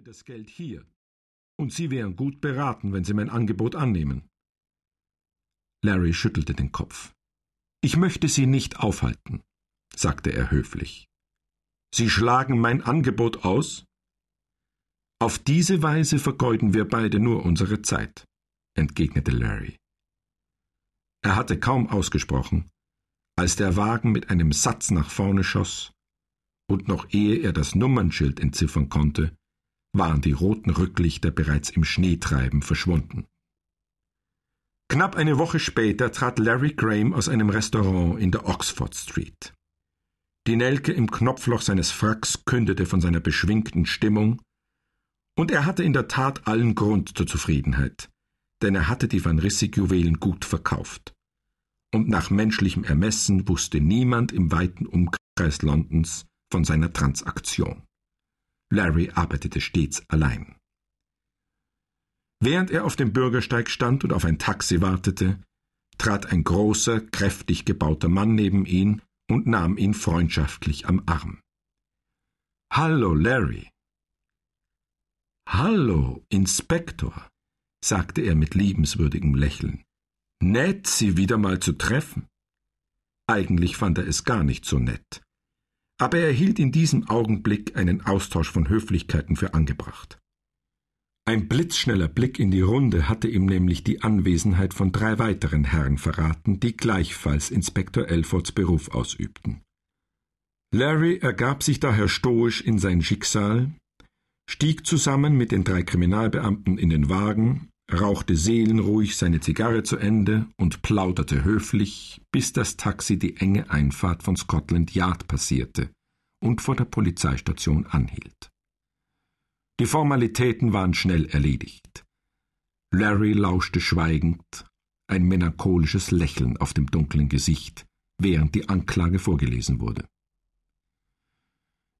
habe das Geld hier, und Sie wären gut beraten, wenn Sie mein Angebot annehmen. Larry schüttelte den Kopf. Ich möchte Sie nicht aufhalten, sagte er höflich. Sie schlagen mein Angebot aus? Auf diese Weise vergeuden wir beide nur unsere Zeit, entgegnete Larry. Er hatte kaum ausgesprochen, als der Wagen mit einem Satz nach vorne schoss, und noch ehe er das Nummernschild entziffern konnte, waren die roten Rücklichter bereits im Schneetreiben verschwunden. Knapp eine Woche später trat Larry Graham aus einem Restaurant in der Oxford Street. Die Nelke im Knopfloch seines Fracks kündete von seiner beschwingten Stimmung, und er hatte in der Tat allen Grund zur Zufriedenheit, denn er hatte die Van Rissig-Juwelen gut verkauft. Und nach menschlichem Ermessen wusste niemand im weiten Umkreis Londons von seiner Transaktion. Larry arbeitete stets allein. Während er auf dem Bürgersteig stand und auf ein Taxi wartete, trat ein großer, kräftig gebauter Mann neben ihn und nahm ihn freundschaftlich am Arm. Hallo, Larry. Hallo, Inspektor, sagte er mit liebenswürdigem Lächeln. Nett, Sie wieder mal zu treffen. Eigentlich fand er es gar nicht so nett aber er hielt in diesem Augenblick einen Austausch von Höflichkeiten für angebracht. Ein blitzschneller Blick in die Runde hatte ihm nämlich die Anwesenheit von drei weiteren Herren verraten, die gleichfalls Inspektor Elfords Beruf ausübten. Larry ergab sich daher stoisch in sein Schicksal, stieg zusammen mit den drei Kriminalbeamten in den Wagen rauchte seelenruhig seine Zigarre zu Ende und plauderte höflich, bis das Taxi die enge Einfahrt von Scotland Yard passierte und vor der Polizeistation anhielt. Die Formalitäten waren schnell erledigt. Larry lauschte schweigend, ein melancholisches Lächeln auf dem dunklen Gesicht, während die Anklage vorgelesen wurde.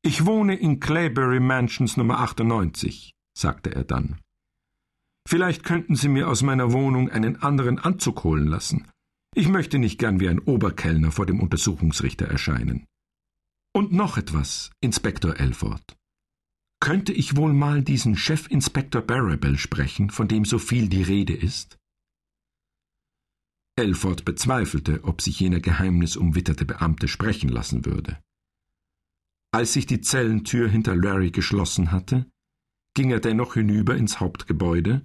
Ich wohne in Claybury Mansions Nummer 98, sagte er dann. Vielleicht könnten Sie mir aus meiner Wohnung einen anderen Anzug holen lassen. Ich möchte nicht gern wie ein Oberkellner vor dem Untersuchungsrichter erscheinen. Und noch etwas, Inspektor Elford. Könnte ich wohl mal diesen Chefinspektor Barrabell sprechen, von dem so viel die Rede ist? Elford bezweifelte, ob sich jener geheimnisumwitterte Beamte sprechen lassen würde. Als sich die Zellentür hinter Larry geschlossen hatte, ging er dennoch hinüber ins Hauptgebäude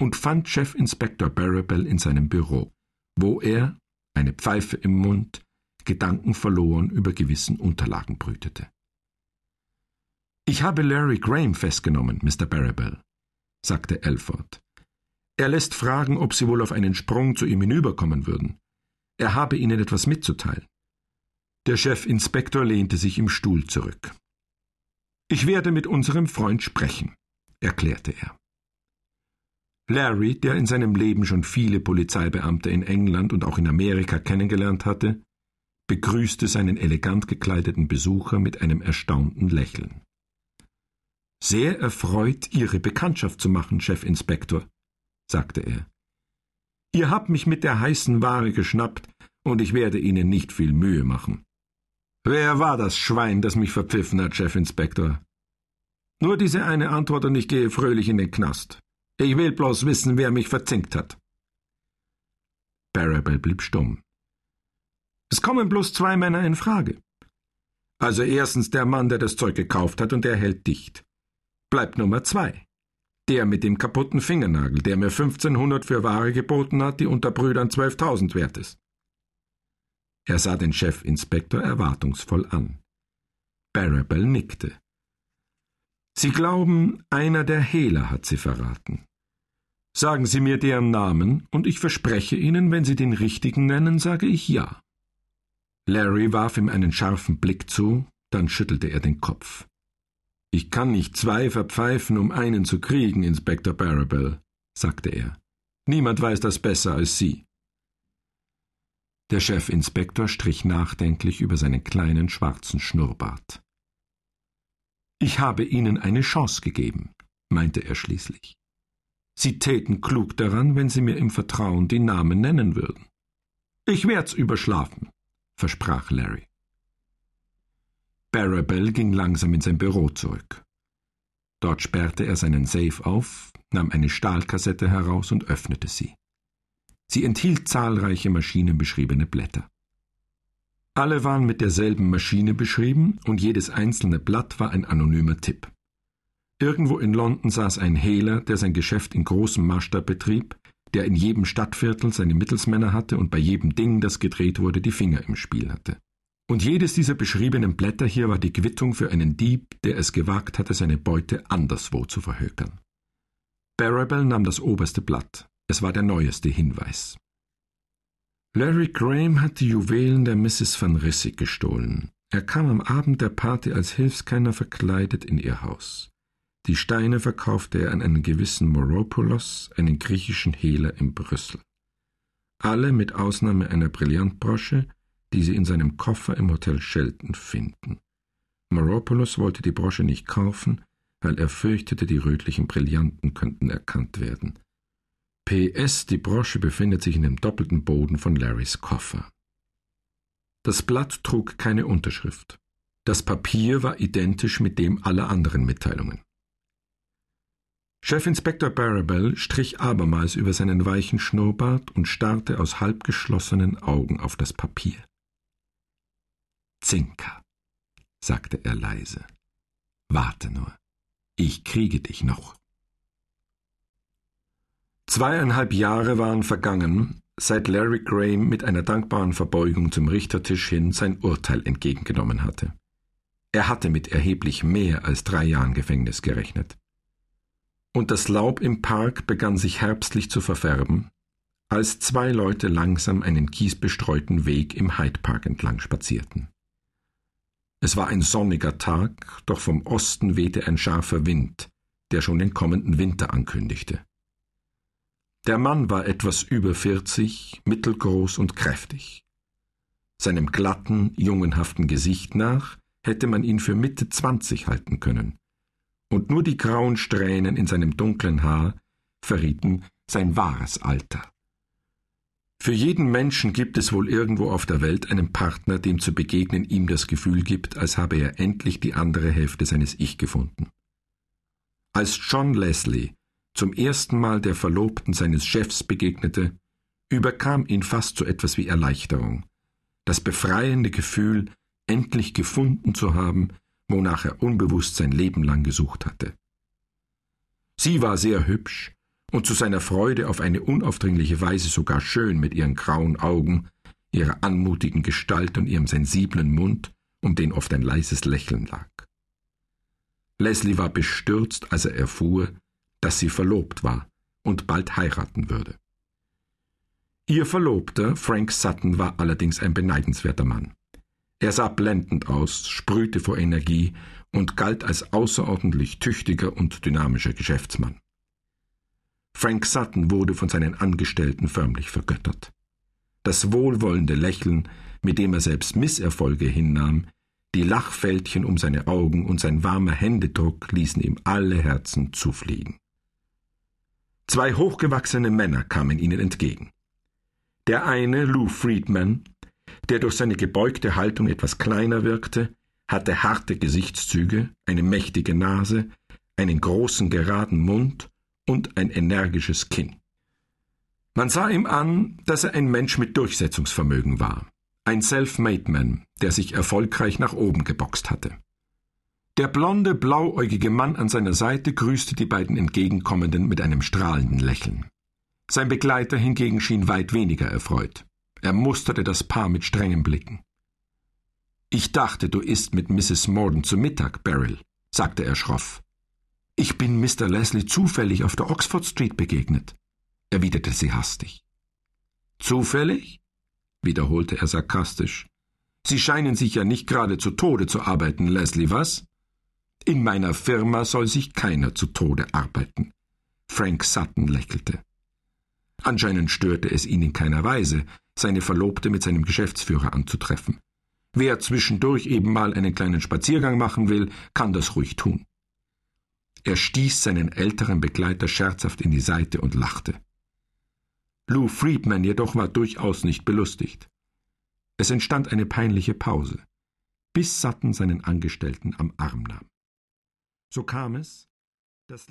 und fand Chefinspektor Barrabell in seinem Büro, wo er, eine Pfeife im Mund, gedankenverloren über gewissen Unterlagen brütete. Ich habe Larry Graham festgenommen, Mr. Barrabell, sagte Elford. Er lässt fragen, ob Sie wohl auf einen Sprung zu ihm hinüberkommen würden. Er habe Ihnen etwas mitzuteilen. Der Chefinspektor lehnte sich im Stuhl zurück. Ich werde mit unserem Freund sprechen, erklärte er. Larry, der in seinem Leben schon viele Polizeibeamte in England und auch in Amerika kennengelernt hatte, begrüßte seinen elegant gekleideten Besucher mit einem erstaunten Lächeln. Sehr erfreut, Ihre Bekanntschaft zu machen, Chefinspektor, sagte er. Ihr habt mich mit der heißen Ware geschnappt, und ich werde Ihnen nicht viel Mühe machen. Wer war das Schwein, das mich verpfiffen hat, Chefinspektor? Nur diese eine Antwort und ich gehe fröhlich in den Knast. Ich will bloß wissen, wer mich verzinkt hat. Barrabell blieb stumm. Es kommen bloß zwei Männer in Frage. Also erstens der Mann, der das Zeug gekauft hat, und der hält dicht. Bleibt Nummer zwei. Der mit dem kaputten Fingernagel, der mir 1500 für Ware geboten hat, die unter Brüdern 12.000 wert ist. Er sah den Chefinspektor erwartungsvoll an. Barrabell nickte. Sie glauben, einer der Hehler hat Sie verraten. Sagen Sie mir deren Namen, und ich verspreche Ihnen, wenn Sie den richtigen nennen, sage ich ja. Larry warf ihm einen scharfen Blick zu, dann schüttelte er den Kopf. Ich kann nicht zwei verpfeifen, um einen zu kriegen, Inspektor Barrabell, sagte er. Niemand weiß das besser als Sie. Der Chefinspektor strich nachdenklich über seinen kleinen schwarzen Schnurrbart. Ich habe Ihnen eine Chance gegeben, meinte er schließlich. Sie täten klug daran, wenn Sie mir im Vertrauen die Namen nennen würden. Ich werd's überschlafen, versprach Larry. Barrabell ging langsam in sein Büro zurück. Dort sperrte er seinen Safe auf, nahm eine Stahlkassette heraus und öffnete sie. Sie enthielt zahlreiche maschinenbeschriebene Blätter. Alle waren mit derselben Maschine beschrieben und jedes einzelne Blatt war ein anonymer Tipp. Irgendwo in London saß ein Hehler, der sein Geschäft in großem Maßstab betrieb, der in jedem Stadtviertel seine Mittelsmänner hatte und bei jedem Ding, das gedreht wurde, die Finger im Spiel hatte. Und jedes dieser beschriebenen Blätter hier war die Quittung für einen Dieb, der es gewagt hatte, seine Beute anderswo zu verhökern. Barrable nahm das oberste Blatt. Es war der neueste Hinweis. Larry Graham hat die Juwelen der Mrs. van Rissig gestohlen. Er kam am Abend der Party als Hilfskenner verkleidet in ihr Haus. Die Steine verkaufte er an einen gewissen Moropoulos, einen griechischen Hehler in Brüssel. Alle mit Ausnahme einer Brillantbrosche, die Sie in seinem Koffer im Hotel Shelton finden. Moropoulos wollte die Brosche nicht kaufen, weil er fürchtete, die rötlichen Brillanten könnten erkannt werden. PS, die Brosche befindet sich in dem doppelten Boden von Larrys Koffer. Das Blatt trug keine Unterschrift. Das Papier war identisch mit dem aller anderen Mitteilungen. Chefinspektor Barabel strich abermals über seinen weichen Schnurrbart und starrte aus halbgeschlossenen Augen auf das Papier. Zinker, sagte er leise. Warte nur, ich kriege dich noch. Zweieinhalb Jahre waren vergangen, seit Larry Graham mit einer dankbaren Verbeugung zum Richtertisch hin sein Urteil entgegengenommen hatte. Er hatte mit erheblich mehr als drei Jahren Gefängnis gerechnet und das Laub im Park begann sich herbstlich zu verfärben, als zwei Leute langsam einen kiesbestreuten Weg im Hyde Park entlang spazierten. Es war ein sonniger Tag, doch vom Osten wehte ein scharfer Wind, der schon den kommenden Winter ankündigte. Der Mann war etwas über vierzig, mittelgroß und kräftig. Seinem glatten, jungenhaften Gesicht nach hätte man ihn für Mitte zwanzig halten können, und nur die grauen Strähnen in seinem dunklen Haar verrieten sein wahres Alter. Für jeden Menschen gibt es wohl irgendwo auf der Welt einen Partner, dem zu begegnen ihm das Gefühl gibt, als habe er endlich die andere Hälfte seines Ich gefunden. Als John Leslie zum ersten Mal der Verlobten seines Chefs begegnete, überkam ihn fast so etwas wie Erleichterung, das befreiende Gefühl, endlich gefunden zu haben, wonach er unbewusst sein Leben lang gesucht hatte. Sie war sehr hübsch und zu seiner Freude auf eine unaufdringliche Weise sogar schön mit ihren grauen Augen, ihrer anmutigen Gestalt und ihrem sensiblen Mund, um den oft ein leises Lächeln lag. Leslie war bestürzt, als er erfuhr, dass sie verlobt war und bald heiraten würde. Ihr Verlobter, Frank Sutton, war allerdings ein beneidenswerter Mann. Er sah blendend aus, sprühte vor Energie und galt als außerordentlich tüchtiger und dynamischer Geschäftsmann. Frank Sutton wurde von seinen Angestellten förmlich vergöttert. Das wohlwollende Lächeln, mit dem er selbst Misserfolge hinnahm, die Lachfältchen um seine Augen und sein warmer Händedruck ließen ihm alle Herzen zufliegen. Zwei hochgewachsene Männer kamen ihnen entgegen. Der eine, Lou Friedman, der durch seine gebeugte Haltung etwas kleiner wirkte, hatte harte Gesichtszüge, eine mächtige Nase, einen großen geraden Mund und ein energisches Kinn. Man sah ihm an, dass er ein Mensch mit Durchsetzungsvermögen war, ein Self-Made Man, der sich erfolgreich nach oben geboxt hatte. Der blonde, blauäugige Mann an seiner Seite grüßte die beiden Entgegenkommenden mit einem strahlenden Lächeln. Sein Begleiter hingegen schien weit weniger erfreut. Er musterte das Paar mit strengen Blicken. Ich dachte, du isst mit Mrs. Morden zu Mittag, Beryl, sagte er schroff. Ich bin Mr. Leslie zufällig auf der Oxford Street begegnet, erwiderte sie hastig. Zufällig? wiederholte er sarkastisch. Sie scheinen sich ja nicht gerade zu Tode zu arbeiten, Leslie, was? In meiner Firma soll sich keiner zu Tode arbeiten. Frank Sutton lächelte. Anscheinend störte es ihn in keiner Weise, seine Verlobte mit seinem Geschäftsführer anzutreffen. Wer zwischendurch eben mal einen kleinen Spaziergang machen will, kann das ruhig tun. Er stieß seinen älteren Begleiter scherzhaft in die Seite und lachte. Lou Friedman jedoch war durchaus nicht belustigt. Es entstand eine peinliche Pause, bis Sutton seinen Angestellten am Arm nahm. So kam es, Das